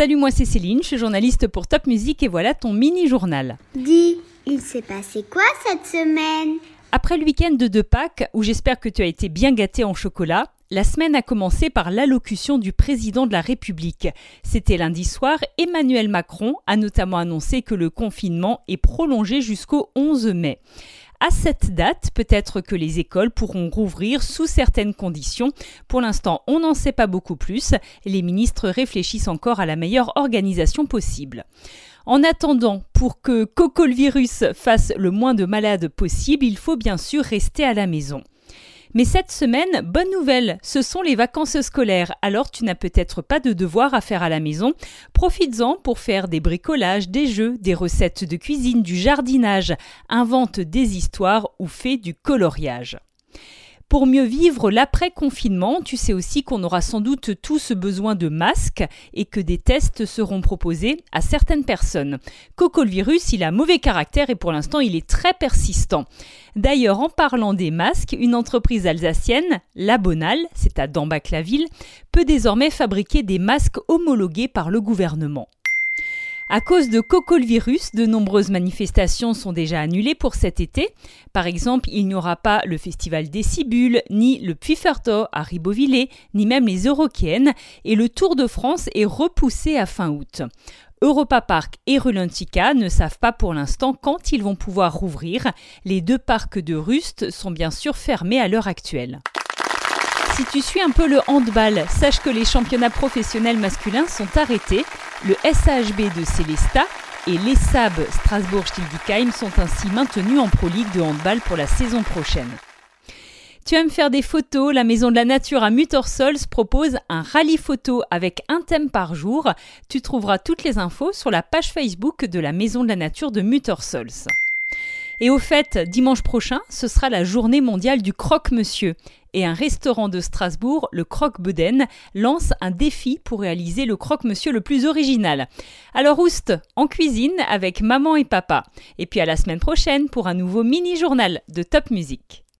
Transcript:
Salut, moi c'est Céline, je suis journaliste pour Top Music et voilà ton mini-journal. Dis, il s'est passé quoi cette semaine? Après le week-end de Pâques, où j'espère que tu as été bien gâté en chocolat, la semaine a commencé par l'allocution du président de la République. C'était lundi soir, Emmanuel Macron a notamment annoncé que le confinement est prolongé jusqu'au 11 mai. À cette date, peut-être que les écoles pourront rouvrir sous certaines conditions. Pour l'instant, on n'en sait pas beaucoup plus. Les ministres réfléchissent encore à la meilleure organisation possible. En attendant, pour que Coco-le-Virus fasse le moins de malades possible, il faut bien sûr rester à la maison. Mais cette semaine, bonne nouvelle, ce sont les vacances scolaires, alors tu n'as peut-être pas de devoirs à faire à la maison. Profites-en pour faire des bricolages, des jeux, des recettes de cuisine, du jardinage, invente des histoires ou fais du coloriage. Pour mieux vivre l'après-confinement, tu sais aussi qu'on aura sans doute tous besoin de masques et que des tests seront proposés à certaines personnes. Coco le virus, il a mauvais caractère et pour l'instant il est très persistant. D'ailleurs, en parlant des masques, une entreprise alsacienne, La Bonale, c'est à Dambach-la-Ville, peut désormais fabriquer des masques homologués par le gouvernement. À cause de virus, de nombreuses manifestations sont déjà annulées pour cet été. Par exemple, il n'y aura pas le festival des Cibules, ni le Pfefferto à Ribeauvillé, ni même les Eurokéennes, et le Tour de France est repoussé à fin août. Europa Park et Rulantica ne savent pas pour l'instant quand ils vont pouvoir rouvrir. Les deux parcs de Rust sont bien sûr fermés à l'heure actuelle. Si tu suis un peu le handball, sache que les championnats professionnels masculins sont arrêtés le SHB de Célesta et l'ESAB Strasbourg-Stildikheim sont ainsi maintenus en Pro League de handball pour la saison prochaine. Tu aimes faire des photos La Maison de la Nature à Muttersols propose un rallye photo avec un thème par jour. Tu trouveras toutes les infos sur la page Facebook de la Maison de la Nature de Muttersols. Et au fait, dimanche prochain, ce sera la journée mondiale du croque-monsieur. Et un restaurant de Strasbourg, le Croque-Beden, lance un défi pour réaliser le croque-monsieur le plus original. Alors oust, en cuisine avec maman et papa. Et puis à la semaine prochaine pour un nouveau mini-journal de Top Music.